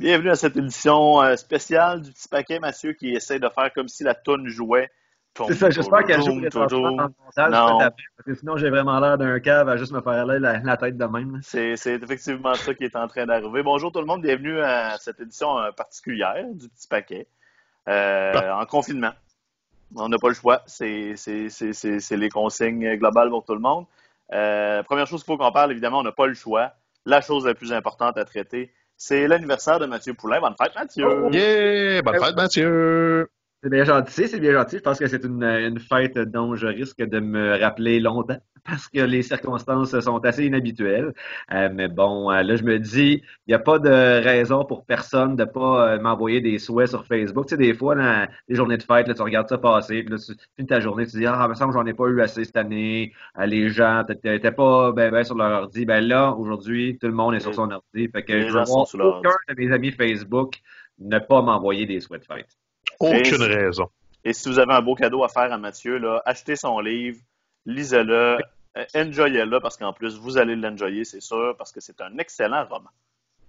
Bienvenue à cette édition euh, spéciale du petit paquet, Mathieu, qui essaie de faire comme si la toune jouait. C'est ça, j'espère qu'elle joue présentement dans le montage, Non. parce que sinon j'ai vraiment l'air d'un cave à juste me faire aller la, la tête de même. C'est effectivement ça qui est en train d'arriver. Bonjour tout le monde, bienvenue à cette édition euh, particulière du petit paquet. Euh, en confinement. On n'a pas le choix. C'est les consignes globales pour tout le monde. Euh, première chose qu'il faut qu'on parle, évidemment, on n'a pas le choix. La chose la plus importante à traiter, c'est l'anniversaire de Mathieu Poulain. Bonne fête, Mathieu! Yeah! Bonne fête, Mathieu! C'est bien gentil, c'est bien gentil. Je pense que c'est une, une fête dont je risque de me rappeler longtemps parce que les circonstances sont assez inhabituelles. Euh, mais bon, euh, là, je me dis, il n'y a pas de raison pour personne de pas euh, m'envoyer des souhaits sur Facebook. Tu sais, des fois, dans les journées de fête, là, tu regardes ça passer, puis là, tu finis ta journée, tu te dis, ah, il me semble que j'en ai pas eu assez cette année. Les gens n'étaient pas ben, ben sur leur ordi. Ben là, aujourd'hui, tout le monde est sur son ordi. Fait que Les je gens veux sont voir sur leur aucun de mes amis Facebook ne pas m'envoyer des souhaits de fête. Aucune Et- raison. Et si vous avez un beau cadeau à faire à Mathieu, là, achetez son livre, lisez-le, euh, enjoyez-le, parce qu'en plus, vous allez l'enjoyer, c'est sûr, parce que c'est un excellent roman.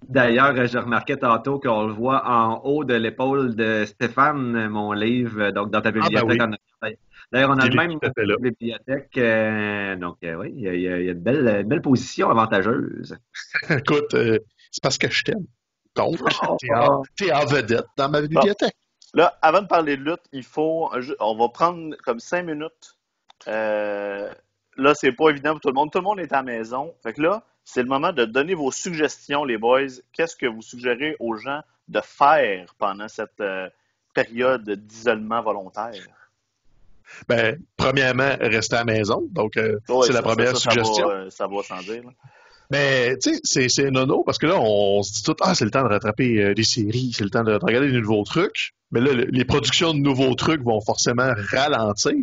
D'ailleurs, je remarquais tantôt qu'on le voit en haut de l'épaule de Stéphane, mon livre, donc dans ta bibliothèque. oui. en Ontario. D'ailleurs, on a le même bibliothèque. euh, donc, euh, oui, il y a, y y une, belle, une belle position avantageuse. Écoute, euh, c'est parce que je t'aime. Donc, Oh. t'es en, t'es en vedette dans ma bibliothèque. Là, avant de parler de lutte, il faut. On va prendre comme cinq minutes. Euh, là, c'est pas évident pour tout le monde. Tout le monde est à la maison. Fait que là, c'est le moment de donner vos suggestions, les boys. Qu'est-ce que vous suggérez aux gens de faire pendant cette euh, période d'isolement volontaire? Ben, premièrement, rester à la maison. Donc, euh, Ouais, c'est la première ça, ça va, suggestion. euh, Ça va, sans dire. Mais, tu sais, c'est, c'est nono parce que là, on se dit tout, ah, c'est le temps de rattraper euh, des séries, c'est le temps de, de regarder des nouveaux trucs. Mais là, le- les productions de nouveaux trucs vont forcément ralentir.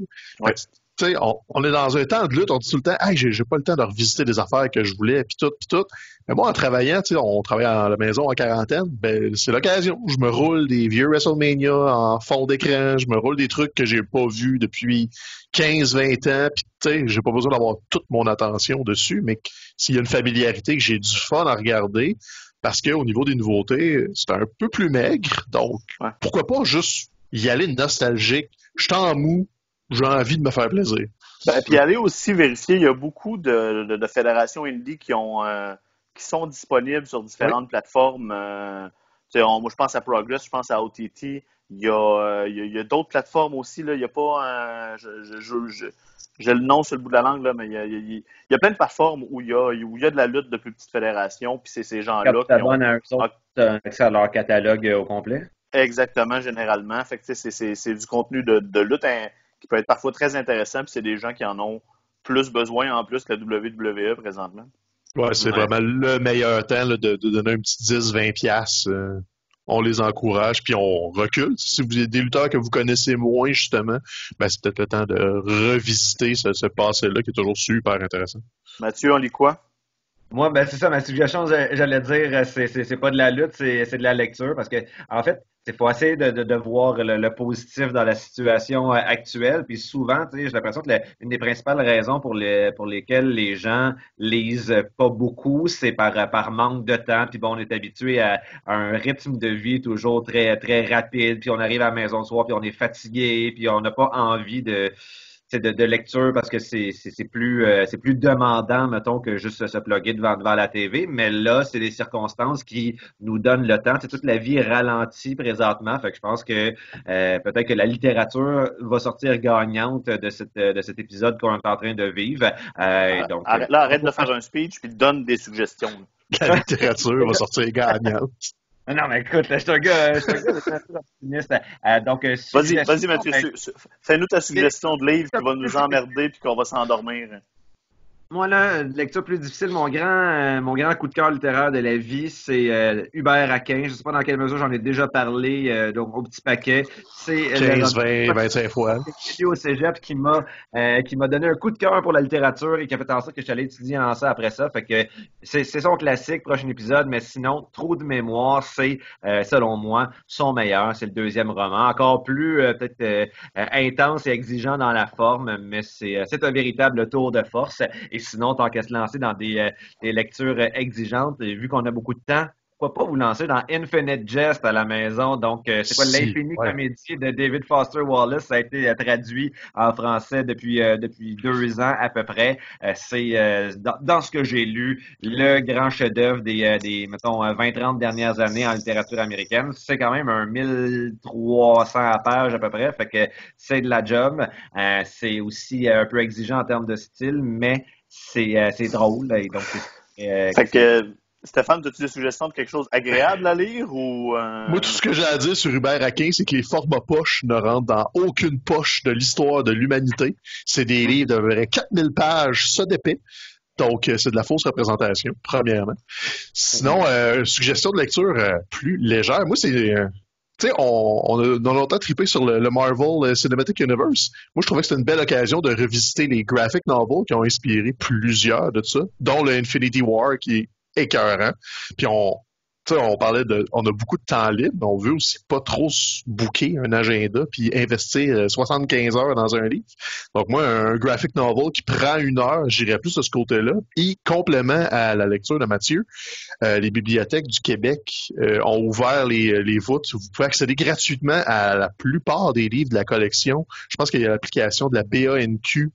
Ouais. Tu sais, on, on est dans un temps de lutte, on dit tout le temps, hey, j'ai, pas le temps de revisiter des affaires que je voulais, puis tout, puis tout. Mais moi, en travaillant, tu sais, on travaille à la maison en quarantaine, ben, c'est l'occasion. Je me roule des vieux WrestleMania en fond d'écran, je me roule des trucs que j'ai pas vus depuis 15, 20 ans, puis tu sais, j'ai pas besoin d'avoir toute mon attention dessus, mais s'il y a une familiarité, que j'ai du fun à regarder, parce qu'au niveau des nouveautés, c'est un peu plus maigre, donc Ouais. pourquoi pas juste y aller nostalgique. Je suis en mou, j'ai envie de me faire plaisir. Ben, puis allez aussi vérifier, il y a beaucoup de, de- de fédérations indie qui ont euh, qui sont disponibles sur différentes plateformes. euh, tu sais, on- moi, je pense à Progress, je pense à OTT. Il y a, euh, il y a, d'autres plateformes aussi. Là. Il y a pas un- je, je, je, je- j'ai le nom sur le bout de la langue, là, mais il y a, il y a- plein de plateformes où il y a, où il y a de la lutte de plus petites fédérations, puis c'est ces gens-là qui ont à accès à leur catalogue euh, au complet. Exactement, généralement. Fait que, tu sais, c'est, c'est, c'est du contenu de, de lutte hein, qui peut être parfois très intéressant, puis c'est des gens qui en ont plus besoin en plus que la WWE présentement. Ouais, c'est Ouais. vraiment le meilleur temps là, de, de donner un petit 10-20$. piastres, euh, on les encourage, puis on recule. Si vous êtes des lutteurs que vous connaissez moins, justement, ben, c'est peut-être le temps de revisiter ce, ce passé-là qui est toujours super intéressant. Mathieu, on lit quoi? Moi, ben c'est ça, ma suggestion, j'a- j'allais dire, euh, c'est, c'est, c'est pas de la lutte, c'est, c'est de la lecture, parce que, en fait, c'est faut essayer de, de, de voir le, le positif dans la situation euh, actuelle. Puis souvent, j'ai l'impression que la- une des principales raisons pour les pour lesquelles les gens lisent pas beaucoup, c'est par par manque de temps. Puis bon, on est habitué à, à un rythme de vie toujours très très rapide. Puis on arrive à la maison le soir, puis on est fatigué, puis on n'a pas envie de de, de lecture parce que c'est plus euh, c'est plus demandant mettons que juste se plugger devant devant la TV mais là c'est des circonstances qui nous donnent le temps c'est toute la vie est ralentie présentement fait que je pense que euh, peut-être que la littérature va sortir gagnante de cette de cet épisode qu'on est en train de vivre Euh, donc Arrête- là, arrête de faire un speech puis donne des suggestions. La littérature va sortir gagnante. Euh, non mais écoute je suis un gars je suis un gars optimiste Euh, donc euh, Vas-y, vas-y, Mathieu, su- fais-nous ta suggestion de livre qui va nous emmerder puis qu'on va s'endormir. Moi, là, lecture plus difficile, mon grand, euh, mon grand coup de cœur littéraire de la vie, c'est euh, Hubert Aquin. Je ne sais pas dans quelle mesure j'en ai déjà parlé, euh, donc au petit paquet. C'est 15, 20, 25 fois. C'est au cégep qui m'a qui m'a donné un coup de cœur pour la littérature et qui a fait en sorte que je suis allé étudier en ça après ça. Fait que c'est son classique, prochain épisode, mais sinon, Trop de mémoire, c'est, selon moi, son meilleur. C'est le deuxième roman. Encore plus peut-être intense et exigeant dans la forme, mais c'est un véritable tour de force. Et sinon, tant qu'à se lancer dans des, euh, des lectures exigeantes, et vu qu'on a beaucoup de temps, pourquoi pas vous lancer dans Infinite Jest à la maison? Donc, euh, c'est quoi l'infini comédie de David Foster Wallace? Ça a été euh, traduit en français depuis depuis deux ans à peu près. c'est dans, ce que j'ai lu, le grand chef-d'œuvre des, des, mettons, 20-30 dernières années en littérature américaine. C'est quand même un 1300 pages à peu près, fait que c'est de la job. c'est aussi un peu exigeant en termes de style, mais euh, c'est drôle. donc, euh, fait que, Stéphane, as-tu des suggestions de quelque chose agréable à lire ou. Euh? Moi, tout ce que j'ai à dire sur Hubert Aquin, c'est que les formats poches ne rentrent dans aucune poche de l'histoire de l'humanité. C'est des livres de 4000 pages, ça d'épais. Donc, c'est de la fausse représentation, premièrement. Sinon, suggestion de lecture plus légère. Moi, c'est tu sais, on, on, a longtemps trippé sur le, Marvel Cinematic Universe. Moi, je trouvais que c'était une belle occasion de revisiter les graphic novels qui ont inspiré plusieurs de ça, dont le Infinity War qui est écœurant. Puis on, on parlait de, on a beaucoup de temps libre, on veut aussi pas trop se booker un agenda puis investir 75 euh, heures dans un livre. Donc moi, un graphic novel qui prend une heure, j'irais plus de ce côté-là. Et complément à la lecture de Mathieu, euh, les bibliothèques du Québec euh, ont ouvert les, les voûtes. Vous pouvez accéder gratuitement à la plupart des livres de la collection. Je pense qu'il y a l'application de la BANQ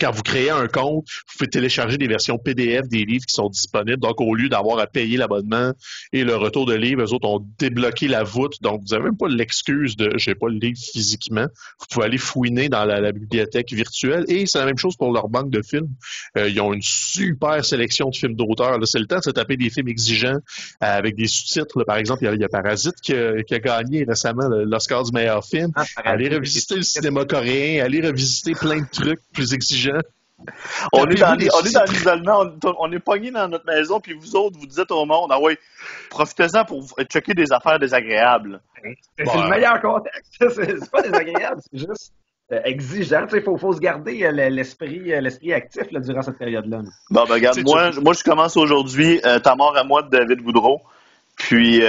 quand vous créez un compte, vous pouvez télécharger des versions PDF des livres qui sont disponibles. Donc, au lieu d'avoir à payer l'abonnement et le retour de livres, eux autres ont débloqué la voûte. Donc, vous n'avez même pas l'excuse de j'ai pas le livre physiquement. Vous pouvez aller fouiner dans la, bibliothèque virtuelle. Et c'est la même chose pour leur banque de films. Euh, ils ont une super sélection de films d'auteurs. C'est le temps de se taper des films exigeants euh, avec des sous-titres. Par exemple, il y, a, Parasite qui a, gagné récemment l'Oscar du meilleur film. Ah, allez revisiter le cinéma coréen, allez revisiter plein de trucs plus exigeants on est, dans, l'isolement, on, est pogné dans notre maison, puis vous autres, vous dites au monde, ah ouais, profitez-en pour checker des affaires désagréables. C'est le meilleur contexte. C'est pas désagréable, c'est juste euh, exigeant. Il faut, se garder euh, l'esprit, euh, l'esprit actif durant cette période-là. Bon, ben, regarde, moi, moi, je commence aujourd'hui Ta mort à moi de David Boudreau. Puis,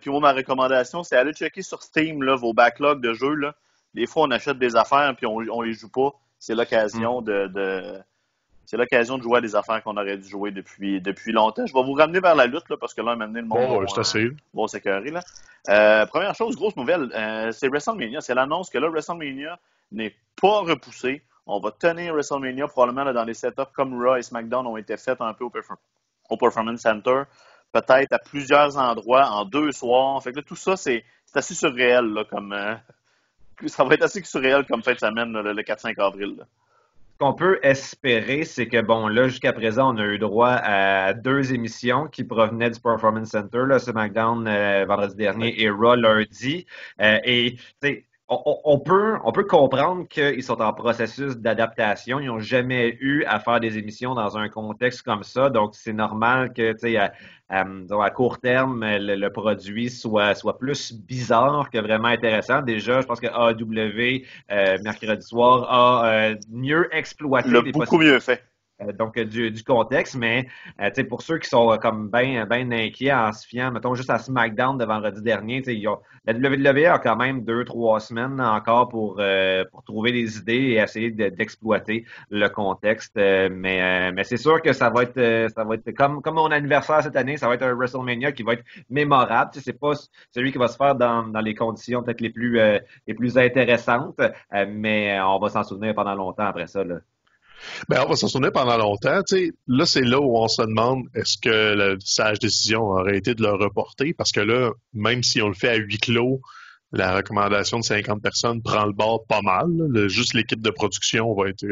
puis moi, ma recommandation, c'est aller checker sur Steam là, vos backlogs de jeux. Là. Des fois, on achète des affaires puis on, on les joue pas c'est l'occasion mm. de, c'est l'occasion de jouer à des affaires qu'on aurait dû jouer depuis, depuis longtemps. Je vais vous ramener vers la lutte, là, parce que là, maintenant, le monde bon, va, bon, s'écœurer. Là. Euh, première chose, grosse nouvelle, euh, c'est WrestleMania. C'est l'annonce que là, WrestleMania n'est pas repoussé. On va tenir WrestleMania probablement dans les setups comme Raw et SmackDown ont été faits un peu au, Performance Center. Peut-être à plusieurs endroits, en deux soirs. Fait que tout ça, c'est assez surréel là, comme, euh, ça va être assez surréel comme fin de semaine, le, 4-5 avril. Ce qu'on peut espérer, c'est que, bon, là, jusqu'à présent, on a eu droit à deux émissions qui provenaient du Performance Center, là, SmackDown euh, vendredi dernier et Raw lundi. Euh, et, tu on, peut, on peut comprendre qu'ils sont en processus d'adaptation. Ils n'ont jamais eu à faire des émissions dans un contexte comme ça. Donc, c'est normal que, tu sais, à, à, court terme, le, produit soit, soit plus bizarre que vraiment intéressant. Déjà, je pense que AW, euh, mercredi soir, a euh, mieux exploité. Le beaucoup mieux fait. Euh, donc euh, du, du, contexte, mais euh, pour ceux qui sont comme bien ben inquiets en se fiant, mettons juste à SmackDown de vendredi dernier, ils ont, la WWE a quand même deux, trois semaines encore pour, pour trouver des idées et essayer d'exploiter le contexte. mais mais c'est sûr que ça va être ça va être comme, comme mon anniversaire cette année, ça va être un WrestleMania qui va être mémorable. C'est pas celui qui va se faire dans, dans les conditions peut-être les plus les plus intéressantes, mais on va s'en souvenir pendant longtemps après ça. Là. Ben, on va s'en souvenir pendant longtemps. là, c'est là où on se demande est-ce que la sage décision aurait été de le reporter? Parce que là, même si on le fait à huis clos, la recommandation de 50 personnes prend le bord pas mal. juste l'équipe de production va être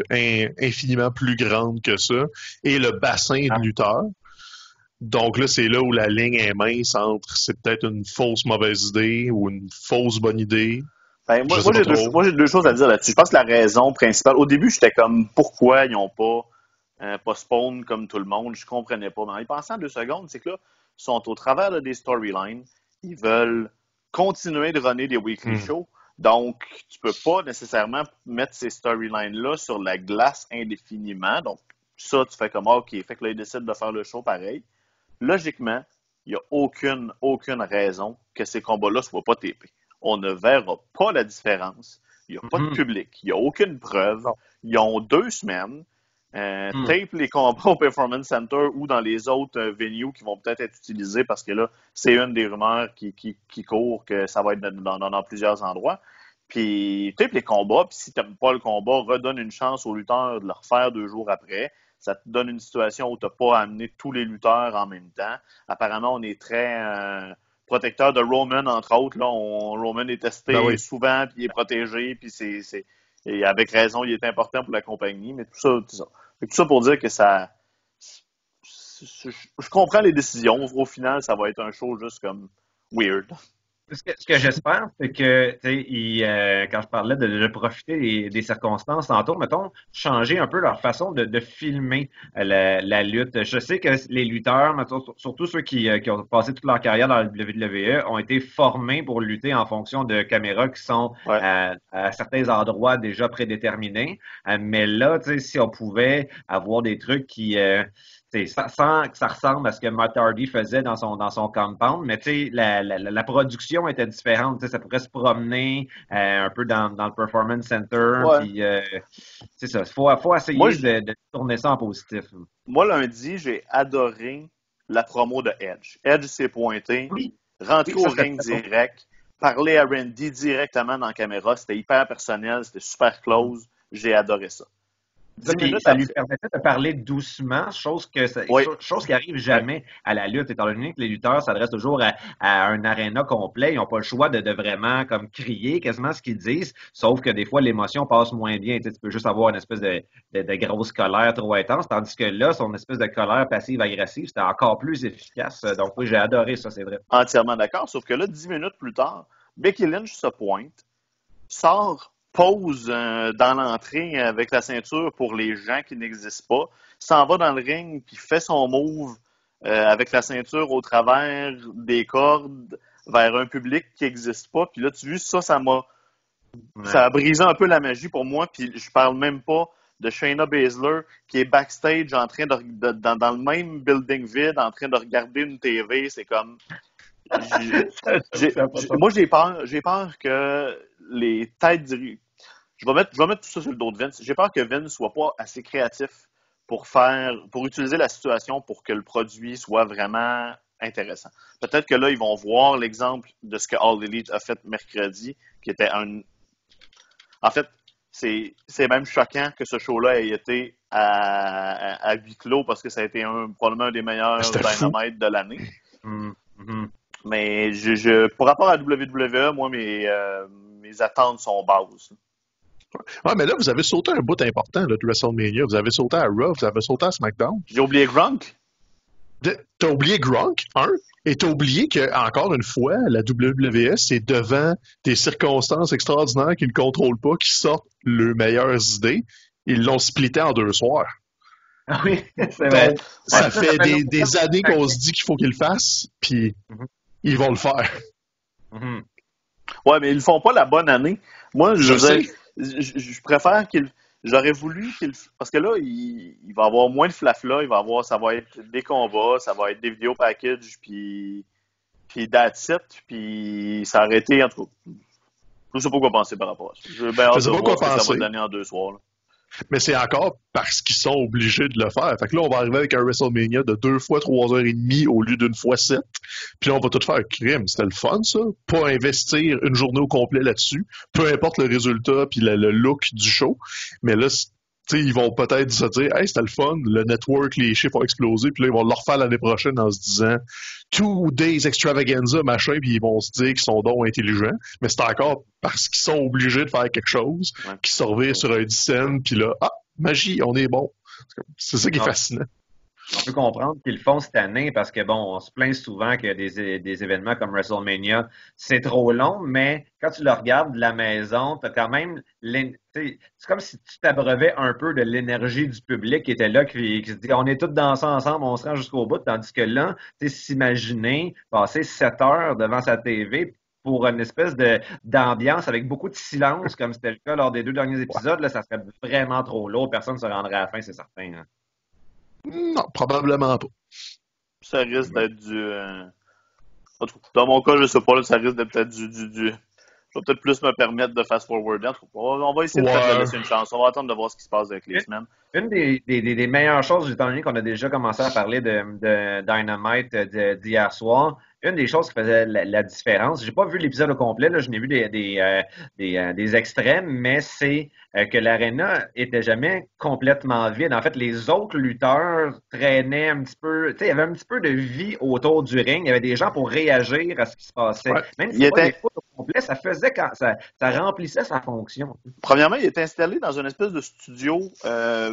infiniment plus grande que ça. Et le bassin de ah. lutteurs. Donc là, c'est là où la ligne est mince entre c'est peut-être une fausse mauvaise idée ou une fausse bonne idée. Ben, moi, j'ai deux, choses à dire là-dessus. Je pense que la raison principale, au début, j'étais comme pourquoi ils n'ont pas euh, postpone comme tout le monde? Je comprenais pas. Mais en y pensant deux secondes, c'est que là, ils sont au travers des storylines. Ils veulent continuer de runner des weekly Hmm. shows. Donc, tu peux pas nécessairement mettre ces storylines-là sur la glace indéfiniment. Donc, ça, tu fais comme, ah, OK, fait que là, ils décident de faire le show pareil. Logiquement, il n'y a aucune, aucune raison que ces combats-là ne soient pas TP. On ne verra pas la différence. Il n'y a pas de Mhm. public. Il n'y a aucune preuve. Ils ont deux semaines. Euh, Mhm. Tape les combats au Performance Center ou dans les autres euh, venues qui vont peut-être être utilisés parce que là, c'est une des rumeurs qui, qui, qui court que ça va être dans, dans- dans plusieurs endroits. Puis tape les combats, puis si tu n'aimes pas le combat, redonne une chance aux lutteurs de le refaire deux jours après. Ça te donne une situation où tu n'as pas à amener tous les lutteurs en même temps. Apparemment, on est très euh, protecteur de Roman, entre autres. Là, on- Roman est testé Ben oui. souvent, puis il est protégé, puis c'est, c'est- et avec raison, il est important pour la compagnie. Mais tout ça, tout ça, tout ça pour dire que ça. Je comprends les décisions. Au final, ça va être un show juste comme weird. Ce que, ce que j'espère, c'est que, tu sais, ils, euh, quand je parlais de, de profiter des, des circonstances tantôt, mettons, changer un peu leur façon de, de filmer la, la lutte. Je sais que les lutteurs, mettons, sur- surtout ceux qui, euh, qui ont passé toute leur carrière dans la WWE, ont été formés pour lutter en fonction de caméras qui sont Ouais. à, à certains endroits déjà prédéterminés. Euh, mais là, tu sais, si on pouvait avoir des trucs qui, euh, sans, sans que ça ressemble à ce que Matt Hardy faisait dans son dans son compound, mais la, la, la production était différente. Ça pourrait se promener euh, un peu dans, dans le performance center. Ouais. Puis, euh, c'est ça. Faut faut essayer Moi, de, de tourner ça en positif. Moi, lundi, j'ai adoré la promo de Edge. Edge s'est pointé, Oui. rentré Oui, au ring direct, parler à Randy directement dans la caméra. C'était hyper personnel, c'était super close. J'ai adoré ça. Minutes ça lui permettait de parler doucement, chose que ça- Oui. chose qui arrive jamais à la lutte, étant donné que les lutteurs s'adressent toujours à, à un aréna complet. Ils n'ont pas le choix de, de vraiment comme crier quasiment ce qu'ils disent, sauf que des fois l'émotion passe moins bien. Tu, sais, tu peux juste avoir une espèce de, de, de grosse colère trop intense, tandis que là, son espèce de colère passive-agressive, c'était encore plus efficace. Donc oui, j'ai adoré ça, c'est vrai. Entièrement d'accord. Sauf que là, dix minutes plus tard, Becky Lynch se pointe, sort, pose euh, dans l'entrée avec la ceinture pour les gens qui n'existent pas, s'en va dans le ring, puis fait son move euh, avec la ceinture au travers des cordes vers un public qui n'existe pas. Puis là, tu vois, ça, ça m'a ça a brisé un peu la magie pour moi. Puis je parle même pas de Shayna Baszler qui est backstage en train de, de- dans, dans le même building vide en train de regarder une TV. C'est comme moi, j'ai peur, j'ai peur que les têtes diri- Je vais mettre, je vais mettre tout ça sur le dos de Vince. J'ai peur que Vince soit pas assez créatif pour faire, pour utiliser la situation pour que le produit soit vraiment intéressant. Peut-être que là, ils vont voir l'exemple de ce que All Elite a fait mercredi, qui était un. En fait, c'est, c'est même choquant que ce show-là ait été à, à, à huis clos parce que ça a été un, probablement un des meilleurs C'était fou. dynamite de l'année. Mhm, mhm. Mais je, je, pour rapport à WWE, moi, mes, euh, mes attentes sont basses. Ouais, mais là, vous avez sauté un bout important là, de WrestleMania. Vous avez sauté à Raw, vous avez sauté à SmackDown. J'ai oublié Gronk. T'as oublié Gronk, un, et t'as oublié que, encore une fois, la WWE, c'est devant des circonstances extraordinaires qu'ils ne contrôlent pas, qui sortent leurs meilleures idées. Ils l'ont splitté en deux soirs. Ah oui, c'est vrai. Donc, ça Ouais, ça, fait ça fait des, longtemps. des années qu'on se dit qu'il faut qu'ils le fassent, puis Mhm. Ils vont le faire. Mhm. Ouais, mais ils font pas la bonne année. Moi, je, préfère qu'ils. J'aurais voulu qu'ils. Parce que là, il, il va y avoir moins de flafla. Il va avoir. Ça va être des combats, ça va être des vidéos package, puis. Puis that's it, puis arrêté, en tout cas. Je sais pas quoi penser par rapport à ça. Je veux bien hâte Je sais de pas voir quoi ce que ça penser. va donner en deux soirs. là. Mais c'est encore parce qu'ils sont obligés de le faire. Fait que là, on va arriver avec un WrestleMania de deux fois trois heures et demie au lieu d'une fois sept. Puis là, on va tout faire crime. C'était le fun, ça. Pas investir une journée au complet là-dessus. Peu importe le résultat puis le, le look du show. Mais là, ils vont peut-être se dire, hey, c'était le fun, le network, les chiffres ont explosé, puis là, ils vont le refaire l'année prochaine en se disant, two days extravaganza, machin, puis ils vont se dire qu'ils sont donc intelligents. Mais c'est encore parce qu'ils sont obligés de faire quelque chose, Ouais. qu'ils se sur un scène, puis là, ah, magie, on est bon. C'est ça qui est Ah. fascinant. On peut comprendre qu'ils le font cette année parce que, bon, on se plaint souvent que des, des événements comme WrestleMania, c'est trop long, mais quand tu le regardes de la maison, tu as quand même. C'est comme si tu t'abreuvais un peu de l'énergie du public qui était là, qui, se dit on est tous dans ça ensemble, on se rend jusqu'au bout, tandis que là, s'imaginer passer sept heures devant sa TV pour une espèce de d'ambiance avec beaucoup de silence, comme c'était le cas lors des deux derniers épisodes, là, ça serait vraiment trop lourd. Personne ne se rendrait à la fin, c'est certain. Hein. Non, probablement pas. Ça risque d'être du. Euh, dans mon cas, je sais pas, ça risque d'être peut-être du, du, du, Je vais peut-être plus me permettre de fast-forwarder. On va essayer de faire laisser une chance. On va attendre de voir ce qui se passe avec les semaines. Une des, des, des meilleures choses, étant donné qu'on a déjà commencé à parler de, de Dynamite d'hier soir, une des choses qui faisait la, la différence, j'ai pas vu l'épisode au complet, là, je n'ai vu des, des, euh, des, euh, des, extrêmes, mais c'est euh, que l'aréna était jamais complètement vide. En fait, les autres lutteurs traînaient un petit peu, tu sais, il y avait un petit peu de vie autour du ring. Il y avait des gens pour réagir à ce qui se passait. Même si c'était pas au complet, ça faisait quand ça, ça remplissait sa fonction. Premièrement, il était installé dans une espèce de studio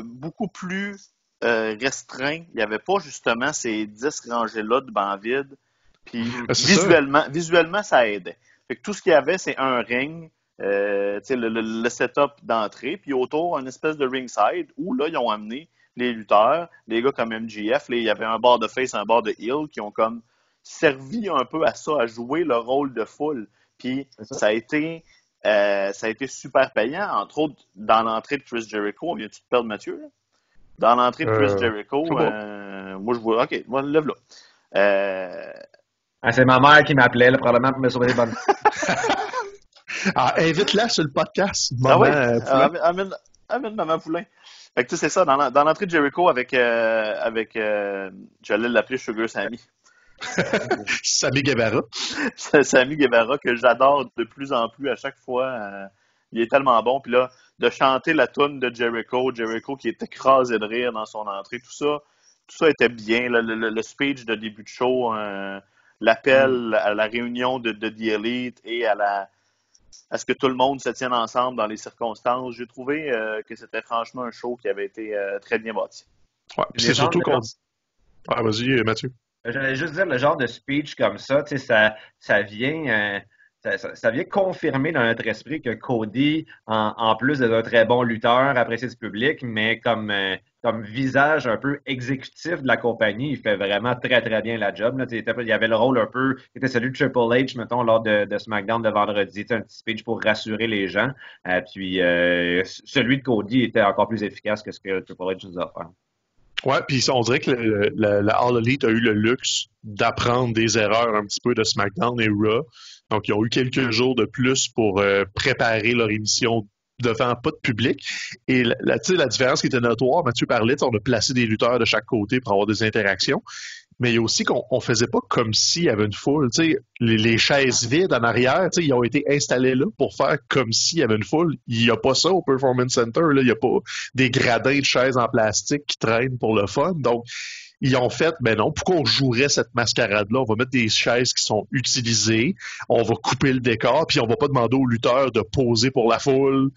beaucoup plus restreint. Il n'y avait pas justement ces 10 rangées-là de bancs vides. Puis ben, visuellement, ça. visuellement, ça aidait. Fait que tout ce qu'il y avait, c'est un ring, euh, le, le, le, setup d'entrée, puis autour, une espèce de ringside où là, ils ont amené les lutteurs, les gars comme MGF, il y avait un bord de face, un bord de heel qui ont comme servi un peu à ça, à jouer le rôle de foule. Puis ça. a été euh, ça a été super payant, entre autres dans l'entrée de Chris Jericho. On vient-tu de perdre Mathieu? Là? Dans l'entrée de Chris euh, Jericho, euh, moi je vois. OK, moi, lève là. Ah, c'est ma mère qui m'appelait, probablement pour me sauver des bonnes. ah, invite-la sur le podcast. Maman, ah oui, euh, amène, amène, Maman Poulain. Fait que tu sais ça, dans l'entrée de Jericho avec, euh, avec euh, j'allais l'appeler Sugar Sammy. Sammy Guevara. Sammy Guevara que j'adore de plus en plus à chaque fois. Euh, il est tellement bon. Puis là, de chanter la tune de Jericho, Jericho qui est écrasé de rire dans son entrée, tout ça, tout ça était bien. Le, le, le speech de début de show, euh, l'appel mm. à la réunion de, de The Elite et à la à ce que tout le monde se tienne ensemble dans les circonstances. J'ai trouvé euh, que c'était franchement un show qui avait été euh, très bien bâti. Ouais, c'est surtout qu'on. Ah, vas-y, Mathieu. J'allais juste dire, le genre de speech comme ça, ça, ça vient. Ça, vient confirmer dans notre esprit que Cody, en, plus d'être un très bon lutteur, apprécié du public, mais comme, euh, comme visage un peu exécutif de la compagnie, il fait vraiment très, très bien la job. Il y avait le rôle un peu, qui était celui de Triple H, mettons, lors de, SmackDown de vendredi, un petit speech pour rassurer les gens. Euh, puis euh, celui de Cody était encore plus efficace que ce que Triple H nous a offert. Ouais, puis on dirait que la All Elite a eu le luxe d'apprendre des erreurs un petit peu de SmackDown et Raw. Donc, ils ont eu quelques jours de plus pour euh, préparer leur émission devant pas de public. Et la, la différence qui était notoire, Mathieu parlait, on a placé des lutteurs de chaque côté pour avoir des interactions. Mais il y a aussi qu'on on faisait pas comme s'il y avait une foule. Les, les chaises vides en arrière, ils ont été installés là pour faire comme s'il y avait une foule. Il n'y a pas ça au Performance Center. Là. Il n'y a pas des gradins de chaises en plastique qui traînent pour le fun. Donc, ils ont fait, ben non, pourquoi on jouerait cette mascarade-là? On va mettre des chaises qui sont utilisées, on va couper le décor, puis on va pas demander aux lutteurs de poser pour la foule,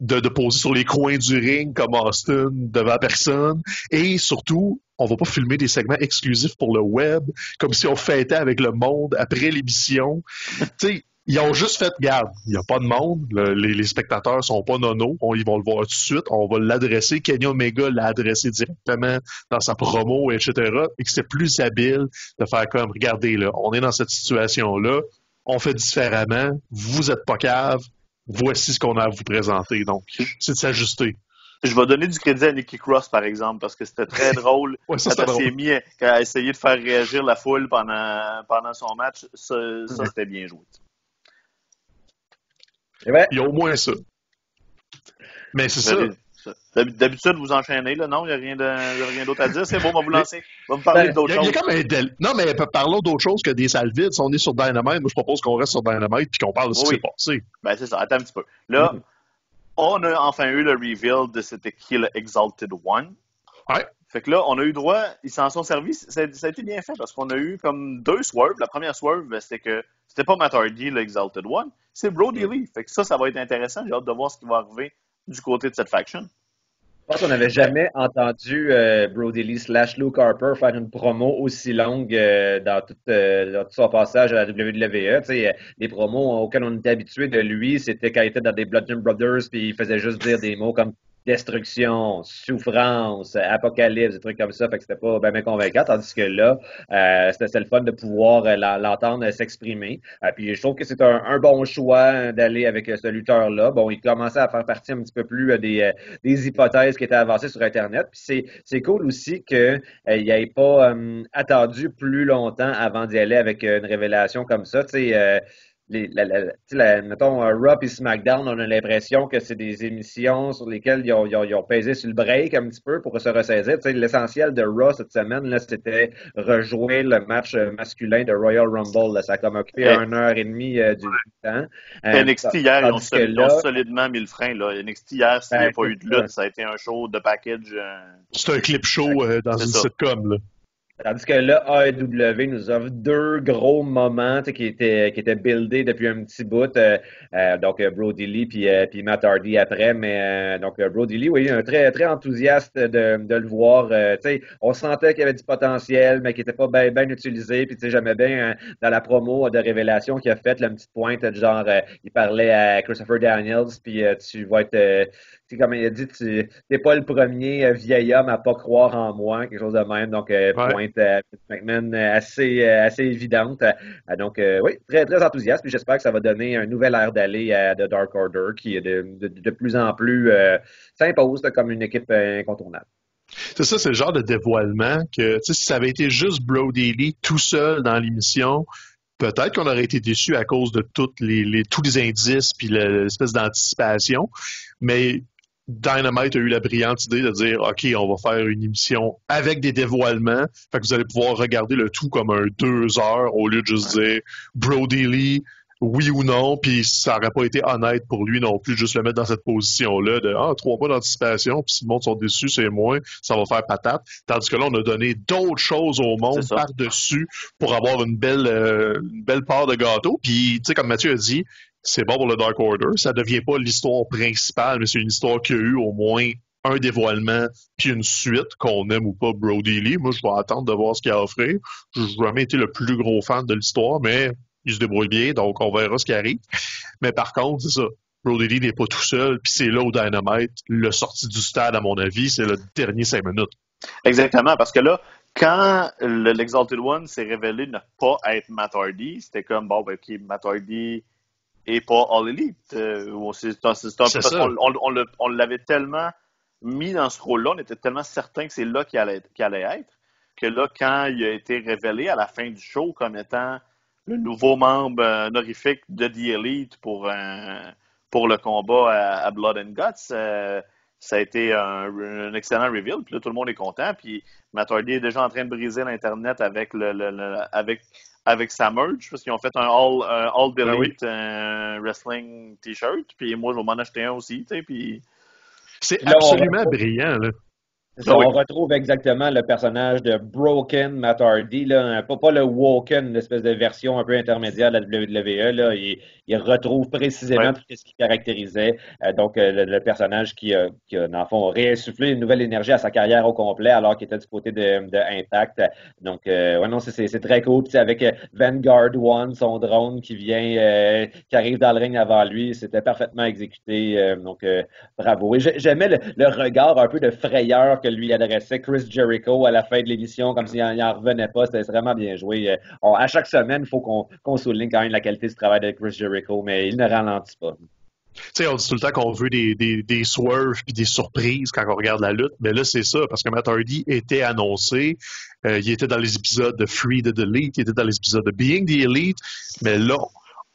de, poser sur les coins du ring comme Austin devant personne. Et surtout, on va pas filmer des segments exclusifs pour le web, comme si on fêtait avec le monde après l'émission. tu ils ont juste fait, garde, il n'y a pas de monde, les, les, spectateurs sont pas nono, on, ils vont le voir tout de suite, on va l'adresser. Kenny Omega l'a adressé directement dans sa promo, etc. Et que c'est plus habile de faire comme, regardez, là, on est dans cette situation-là, on fait différemment, vous êtes pas cave, voici ce qu'on a à vous présenter. Donc, c'est de s'ajuster. Je vais donner du crédit à Nikki Cross, par exemple, parce que c'était très drôle ouais, ça, quand elle s'est mis à essayer de faire réagir la foule pendant, pendant son match. Ça, ça c'était bien joué. Il y a au moins ça. Mais c'est ça. D'habitude, vous enchaînez, là, non? Il n'y a rien d'autre à dire? C'est bon, on va vous lancer. On va me parler ben, d'autres choses. Non, mais parlons d'autre chose que des salles vides. Si on est sur Dynamite, moi, je propose qu'on reste sur Dynamite et qu'on parle de ce qui s'est passé. Ben, c'est ça. Attends un petit peu. Là, mm-hmm. on a enfin eu le reveal de cet Kill Exalted One. Ouais. Fait que là, on a eu droit, ils s'en sont servis. Ça, a été bien fait parce qu'on a eu comme deux swerves. La première swerve, ben, c'était que c'était pas Matt Hardy, l'Exalted One, c'est Brody Lee. Fait que ça, ça va être intéressant. J'ai hâte de voir ce qui va arriver du côté de cette faction. Je pense qu'on n'avait jamais entendu euh, Brody Lee slash Luke Harper faire une promo aussi longue euh, dans, tout, euh, dans, tout, son passage à la WWE. Les promos auxquels on était habitué de lui, c'était quand il était dans des Bludgeon Brothers, puis il faisait juste dire des mots comme destruction, souffrance, apocalypse, des trucs comme ça. Fait que c'était pas bien, convaincant. Tandis que là, euh, c'était le fun de pouvoir euh, l'entendre s'exprimer. Euh, puis je trouve que c'est un, bon choix d'aller avec ce lutteur-là. Bon, il commençait à faire partie un petit peu plus des, des hypothèses qui étaient avancées sur Internet. Puis c'est cool aussi qu'il n'ait pas attendu plus longtemps avant d'y aller avec une révélation comme ça. Tu sais, les, la, la, mettons, uh, Raw et SmackDown, on a l'impression que c'est des émissions sur lesquelles ils ont, ils, ont, ils ont, pesé sur le break un petit peu pour se ressaisir. L'essentiel de Raw cette semaine, là, c'était rejouer le match euh, masculin de Royal Rumble. Là. Ça a comme occupé une heure et demie euh, du temps. Euh, NXT hier, ils ont, là, solidement mis le frein. Là. NXT hier, s'il n'y a pas eu de lutte, ça a été un show de package. Euh... C'est un clip show dans une sitcom. Là. Tandis que là, AEW nous offre deux gros moments qui étaient, qui étaient buildés depuis un petit bout. Euh, euh, donc, euh, Brody Lee puis, puis Matt Hardy après. Mais donc, Brody Lee, oui, un très, très enthousiaste de, de le voir. on sentait qu'il y avait du potentiel, mais qui n'était pas bien ben utilisé. Puis, j'aimais bien dans la promo de révélation qu'il a faite, la petite pointe, de genre, il parlait à Christopher Daniels, puis tu vas être comme il a dit, tu n'es pas le premier vieil homme à pas croire en moi, quelque chose de même. Donc, euh, pointe euh, McMahon assez, assez évidente. donc, oui, très, enthousiaste. J'espère que ça va donner un nouvel air d'aller à The Dark Order qui est de, de, plus en plus s'impose comme une équipe incontournable. C'est ça, c'est le genre de dévoilement que, si ça avait été juste Brody Lee tout seul dans l'émission, peut-être qu'on aurait été déçu à cause de toutes les, tous les indices puis l'espèce d'anticipation. Mais Dynamite a eu la brillante idée de dire OK, on va faire une émission avec des dévoilements. Fait que vous allez pouvoir regarder le tout comme un deux heures au lieu de juste dire Brody Lee, oui ou non, puis ça n'aurait pas été honnête pour lui non plus, juste le mettre dans cette position-là de Ah, trois mois d'anticipation, puis si le monde sont déçus, c'est moins, ça va faire patate. Tandis que là, on a donné d'autres choses au monde par-dessus pour avoir une belle, euh, une belle part de gâteau. Puis, tu sais, comme Mathieu a dit, c'est bon pour le Dark Order. Ça devient pas l'histoire principale, mais c'est une histoire qui a eu au moins un dévoilement puis une suite, qu'on aime ou pas Brody Lee. Moi, je vais attendre de voir ce qu'il a à offrir. Je n'ai jamais été le plus gros fan de l'histoire, mais il se débrouille bien, donc on verra ce qui arrive. Mais par contre, c'est ça. Brody Lee n'est pas tout seul, puis c'est là où Dynamite, le sorti du stade, à mon avis, c'est le dernier cinq minutes. Exactement, parce que là, quand l'Exalted One s'est révélé ne pas être Matt c'était comme, bon, ben, OK, Matt et pas All Elite. Euh, on, l'avait tellement mis dans ce rôle-là, on était tellement certain que c'est là qu'il allait, allait, être, que là, quand il a été révélé à la fin du show comme étant le nouveau membre euh, honorifique de The Elite pour, pour le combat à, Blood and Guts, euh, ça a été un, excellent reveal. Puis là, tout le monde est content. Puis Matt Hardy est déjà en train de briser l'Internet avec le, le, avec avec sa merch, parce qu'ils ont fait un All, euh, all ben Wrestling T-shirt, puis moi, je vais m'en acheter un aussi, tu sais, puis... C'est absolument brillant, là. On retrouve exactement le personnage de Broken Matt Hardy, là, pas, pas le Woken, l'espèce de version un peu intermédiaire de la WWE. Là. Il, il retrouve précisément tout ce qui caractérisait euh, donc euh, le, personnage qui a, qui a, dans le fond, réinsufflé une nouvelle énergie à sa carrière au complet alors qu'il était du côté de, de Impact. Donc, euh, ouais, non, c'est très cool. Puis avec Vanguard One, son drone qui vient, qui arrive dans le ring avant lui, c'était parfaitement exécuté. donc, bravo. Et j'aimais le, le regard un peu de frayeur que lui adressait Chris Jericho à la fin de l'émission, comme s'il n'en revenait pas. C'était vraiment bien joué. Euh, à chaque semaine, il faut qu'on souligne quand même la qualité du travail de Chris Jericho, mais il ne ralentit pas. Tu sais, on dit tout le temps qu'on veut des, des, des swerves puis des surprises quand on regarde la lutte, mais là, c'est ça, parce que Matt Hardy était annoncé, euh, il était dans les épisodes de Free the Elite, il était dans les épisodes de Being the Elite, mais là,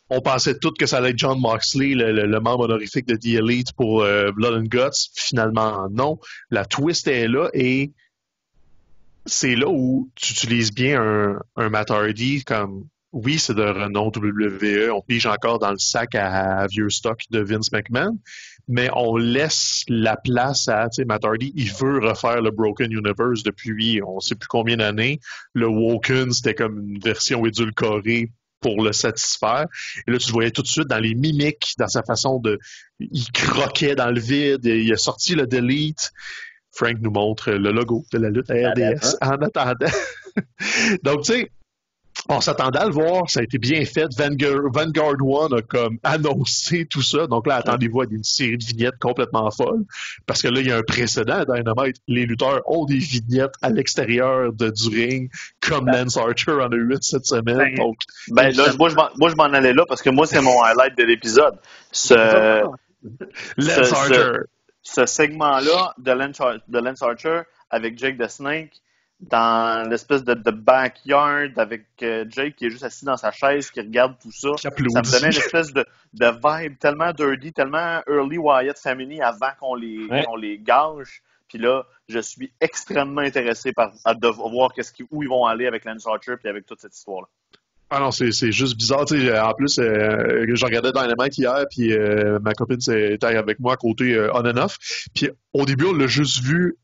on pensait tous que ça allait être John Moxley, le, membre honorifique de The Elite pour euh, Blood and Guts. Finalement, non. La twist est là et c'est là où tu utilises bien un, un Matt Hardy comme oui, c'est de renom WWE, on pige encore dans le sac à, vieux stock de Vince McMahon, mais on laisse la place à, tu Matt Hardy, il veut refaire le Broken Universe depuis on sait plus combien d'années. Le Woken, c'était comme une version édulcorée pour le satisfaire. Et là, tu le voyais tout de suite dans les mimiques, dans sa façon de... Il croquait dans le vide, il a sorti le delete. Frank nous montre le logo de la lutte à RDS en attendant. Donc, tu sais, on s'attendait à le voir, ça a été bien fait. Vanguard, Vanguard One a comme annoncé tout ça. Donc là, attendez-vous à une série de vignettes complètement folles. Parce que là, il y a un précédent à Dynamite. Les lutteurs ont des vignettes à l'extérieur de, du ring, comme Lance Archer en a eu cette semaine. Ben, Donc, ben là, moi, je m'en- allais là parce que moi, c'est mon highlight de l'épisode. Ce, Lance ce- Archer. ce segment-là de Lance, de Lance Archer avec Jake the Snake dans l'espèce de, de backyard avec euh, Jake qui est juste assis dans sa chaise, qui regarde tout ça. Ça me donnait une espèce de, de vibe tellement dirty, tellement early Wyatt Family avant qu'on les, Ouais. les gâche. Puis là, je suis extrêmement intéressé par à de voir qu'est-ce qui, où ils vont aller avec Lance Archer puis avec toute cette histoire-là. Ah non, c'est juste bizarre. En plus, euh, je regardais Dynamite hier, puis euh, ma copine était avec moi à côté euh, on and off. Puis au début, on l'a juste vu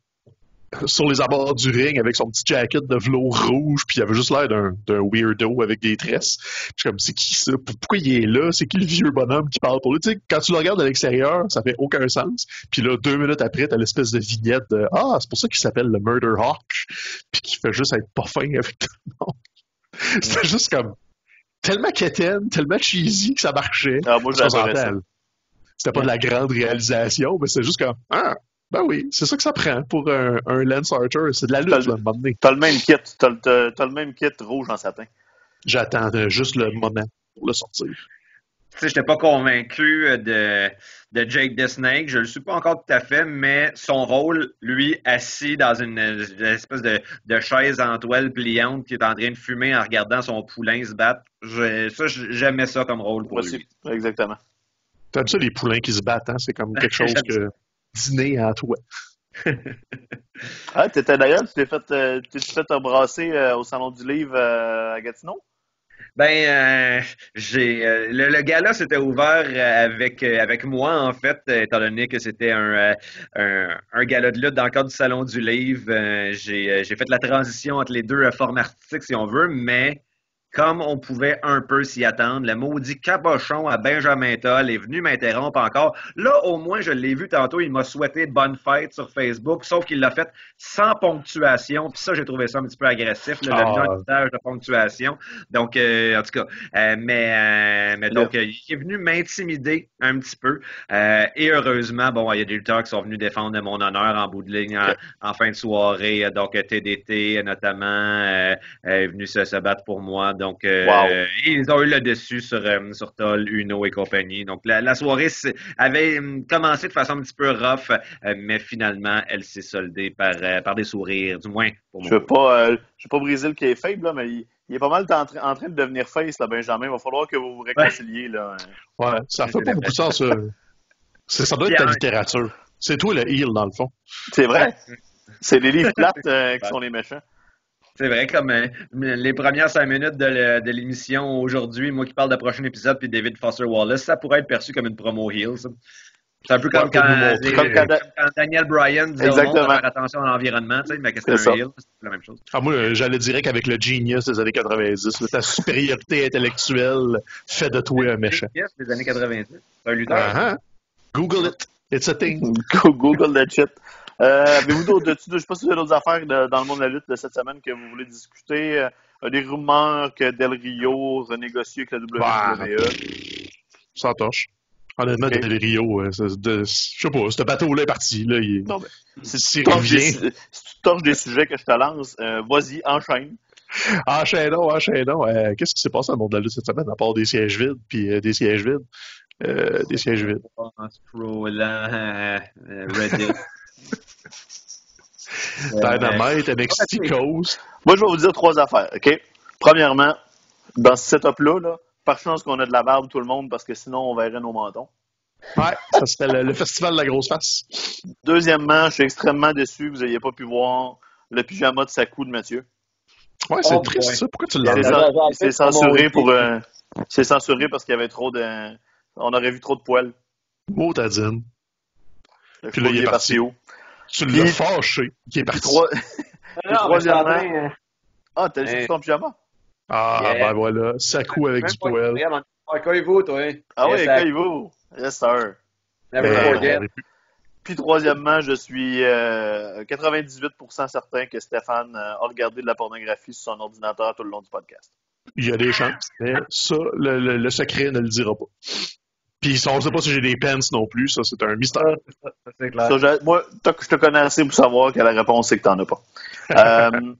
sur les abords du ring avec son petit jacket de velours rouge, puis il avait juste l'air d'un d'un weirdo avec des tresses. Puis je suis comme, c'est qui ça? Pourquoi il est là? C'est qui le vieux bonhomme qui parle pour lui? Tu sais, quand tu le regardes de l'extérieur, ça fait aucun sens. Puis là, deux minutes après, t'as l'espèce de vignette de Ah, c'est pour ça qu'il s'appelle le Murder Hawk, puis qui fait juste être pas fin avec tout le monde. C'était juste comme tellement quétaine, tellement cheesy que ça marchait. Ah, moi, j'adorais ça. C'était pas de la grande réalisation, mais c'est juste comme Ah, ben oui, c'est ça que ça prend pour un, un Lance Archer. C'est de la lutte, T'as là, le- à un moment donné. T'as le même kit, t'as le, même kit rouge en satin. J'attendais juste le moment pour le sortir. Tu sais, j'étais pas convaincu de, de Jake the Snake. Je le suis pas encore tout à fait, mais son rôle, lui, assis dans une, une espèce de, de chaise en toile pliante qui est en train de fumer en regardant son poulain se battre, je- ça, j'aimais ça comme rôle pour Moi lui. aussi, exactement. T'aimes ça, les poulains qui se battent, hein? C'est comme quelque chose que dîner à toi. Ah, t'étais d'ailleurs, tu t'es fait, euh, tu t'es fait embrasser euh, au Salon du Livre euh, à Gatineau? Ben, euh, j'ai euh, le, le gala s'était ouvert avec euh, avec moi en fait, étant donné que c'était un, euh, un un gala de lutte dans le cadre du salon du livre. euh, j'ai euh, j'ai fait la transition entre les deux formes artistiques si on veut, mais comme on pouvait un peu s'y attendre, le maudit cabochon à Benjamin Toll est venu m'interrompre encore. Là, au moins, je l'ai vu tantôt, il m'a souhaité bonne fête sur Facebook, sauf qu'il l'a fait sans ponctuation. Puis ça, j'ai trouvé ça un petit peu agressif, le Ah. message de ponctuation. Donc, euh, en tout cas, euh, mais, euh, mais donc, euh, il est venu m'intimider un petit peu. Et heureusement, bon, il y a des lutteurs qui sont venus défendre mon honneur en bout de ligne en, en fin de soirée. Donc, TDT notamment est venu se, se battre pour moi. Donc, euh, Wow. ils ont eu le dessus sur, euh, sur Toll, Uno et compagnie. Donc, la, la soirée avait hum, commencé de façon un petit peu rough, euh, mais finalement, elle s'est soldée par, euh, par des sourires, du moins pour Je moi. veux pas, euh, je veux pas briser le faible là, mais il, il est pas mal en, train- en train de devenir face, là, Benjamin. Il va falloir que vous vous réconciliez, là. Ouais, ça fait pas beaucoup de sens. Ça, doit être ta littérature. C'est toi le heel, dans le fond. C'est vrai. C'est les livres plates euh, qui sont les méchants. C'est vrai, comme euh, les premières cinq minutes de le- de l'émission aujourd'hui, moi qui parle de prochain épisode, puis David Foster Wallace, ça pourrait être perçu comme une promo heel, ça. C'est un peu comme, Ouais, quand, nous montrer. les- Comme quand- comme quand Daniel Bryan disait au monde de faire attention à l'environnement, tu sais, mais qu'est-ce C'est qu'un ça. heel? C'est la même chose. Ah, moi, euh, j'allais direct avec le genius des années 90. là. ta supériorité intellectuelle fait de toi un méchant. Yes, des années 90. C'est un lutteur. Ah, ah. Google it. It's a thing. Go- Google that shit. Euh, Avez-vous d'autres, je sais pas si vous avez d'autres affaires de- dans le monde de la lutte de cette semaine que vous voulez discuter? Euh, des rumeurs que Del Rio renégocie avec la Bah. WWE. Sans torche. Honnêtement, Ok. Del Rio, euh, de- je sais pas, ce bateau-là est parti. Là, il, Non, mais si tu torches des, si tu torches des sujets que je te lance, euh, vas-y, enchaîne. Enchaînons, enchaînons. Euh, Qu'est-ce qui s'est passé dans le monde de la lutte cette semaine, à part des sièges vides, puis euh, des sièges vides? Euh, des sièges vides. En scrollant Reddit. Dynamite, NXT Coast. Moi, je vais vous dire trois affaires, OK? Premièrement, dans ce setup-là, là, par chance qu'on a de la barbe, tout le monde, parce que sinon, on verrait nos mentons. Ouais, ça c'était le, le festival de la grosse face. Deuxièmement, je suis extrêmement déçu que vous n'ayez pas pu voir le pyjama de Sakou de Mathieu. Ouais, c'est Oh triste ça. Pourquoi tu C'est l'as c'est censuré pour. dit. euh, c'est censuré parce qu'il y avait trop de. On aurait vu trop de poils. Motadine. Puis là, il est parti. haut. Tu l'as fâché, qui est parti. trois- Non, mais troisièmement- train, euh, Ah, t'as Hey. juste ton pyjama? Ah, Yeah. ben voilà, ça coud avec du poêle. Regarde, on- Accueille-vous, toi. Ah oui, Yes, I- accueillez-vous. Yes, sir. Never Ben, Puis troisièmement, je suis euh, 98% certain que Stéphane euh, a regardé de la pornographie sur son ordinateur tout le long du podcast. Il y a des chances, mais ça, le, le- le secret ne le dira pas. Puis on ne sait pas si j'ai des pants non plus, ça c'est un mystère. Ça, C'est clair. Ça, je- moi, je te connais assez pour savoir que la réponse c'est que t'en as pas. Euh,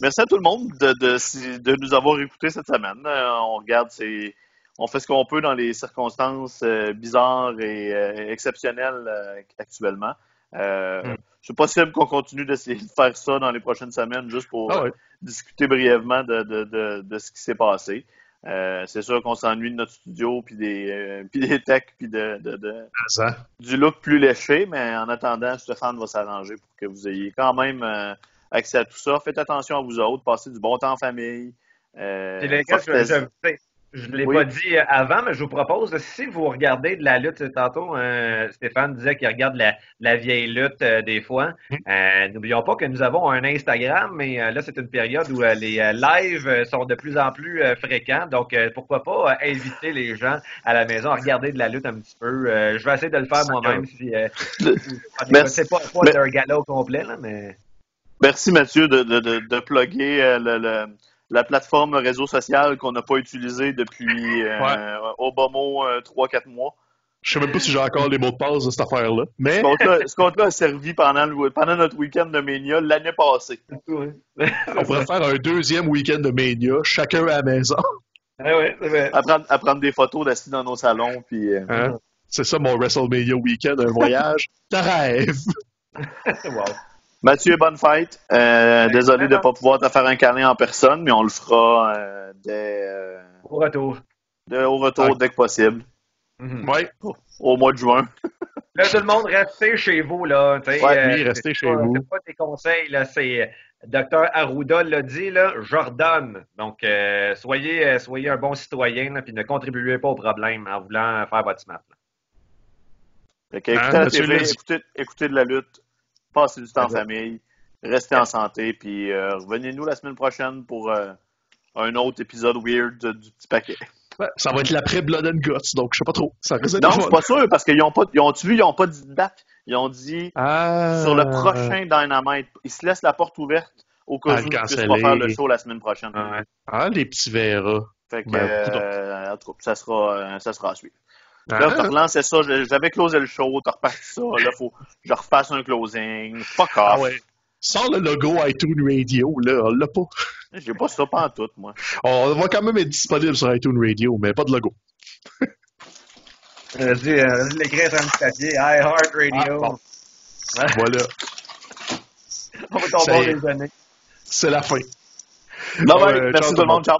merci à tout le monde de, de, si- de nous avoir écoutés cette semaine. Euh, on regarde, c'est, on fait ce qu'on peut dans les circonstances euh, bizarres et euh, exceptionnelles euh, actuellement. Euh, Mm. C'est possible qu'on continue d'essayer de faire ça dans les prochaines semaines, juste pour Ah ouais. discuter brièvement de, de, de, de ce qui s'est passé. Euh, c'est sûr qu'on s'ennuie de notre studio, puis des, euh, puis des techs, puis de, de, de, Ça. du look plus léché, mais en attendant, Stéphane va s'arranger pour que vous ayez quand même euh, accès à tout ça. Faites attention à vous autres, passez du bon temps en famille. Euh, Puis les gars, je, profitez- je, je ne l'ai Oui. pas dit avant, mais je vous propose, si vous regardez de la lutte, tantôt, euh, Stéphane disait qu'il regarde la, la vieille lutte euh, des fois. Euh, N'oublions pas que nous avons un Instagram, mais là, c'est une période où les lives sont de plus en plus fréquents. Donc, pourquoi pas inviter les gens à la maison à regarder de la lutte un petit peu. Je vais essayer de le faire moi-même si. Euh, c'est pas, pas Mais- d'un gala au complet, là, mais. Merci Mathieu de, de, de, de plugger le- le- la plateforme réseau social qu'on n'a pas utilisée depuis euh, Ouais. au bas mot 3-4 mois. Je sais même pas si j'ai encore les mots de passe de cette affaire-là. Mais Ce compte-là a servi pendant, le- pendant notre week-end de Mania l'année passée. on pourrait faire un deuxième week-end de Mania, chacun à la maison. Ah ouais. À prendre, à prendre des photos d'assis dans nos salons. Puis, euh, Hein? C'est ça mon WrestleMania week-end, un voyage. Ta rêve! Wow. Mathieu, bonne fête. Euh, désolé de ne pas pouvoir te faire un câlin en personne, mais on le fera euh, dès, euh, Au retour. dès- au retour dès que possible, Mhm. Ouais, au mois de juin. Là, tout le monde, restez chez vous, là. Ouais, euh, oui, restez chez pas- vous. C'est pas des conseils, là. C'est. Docteur Arruda l'a dit, là, j'ordonne. Donc, euh, soyez, soyez un bon citoyen, puis ne contribuez pas au problème en voulant faire votre smart. là. Fait que, écoutez Hein, la TV, dit. écoutez, écoutez de la lutte, passez du temps en famille, restez en santé, puis euh, revenez-nous la semaine prochaine pour euh, un autre épisode weird du petit paquet. Ouais, ça va être l'après Blood and Guts, donc je sais pas trop. Ça Non, je suis pas sûr, parce qu'ils ont pas, ils ont vu, ils ont pas dit de date? Ils ont dit Ah, sur le prochain Dynamite. Ils se laissent la porte ouverte au cas Ah, où ils puissent pas canceller. faire le show la semaine prochaine. Ah, les petits verras. Fait que, Ben, euh, ça sera, ça sera à suivre. Ah, Là, t'as relancé ça, je- j'avais closé le show, t'as reparti ça, là, faut que je refasse un closing, fuck off. ah ouais. Sors le logo iTunes Radio, là, on l'a pas. J'ai pas ça pas en tout, moi. On va quand même être disponible sur iTunes Radio, mais pas de logo. Vas-y, euh, vas-y l'écrire sur un petit papier. iHeart Radio. Ah, bon. Voilà, On va tomber Ça des années. c'est la fin. Bye bye, Ouais, merci ciao, tout le monde, ciao.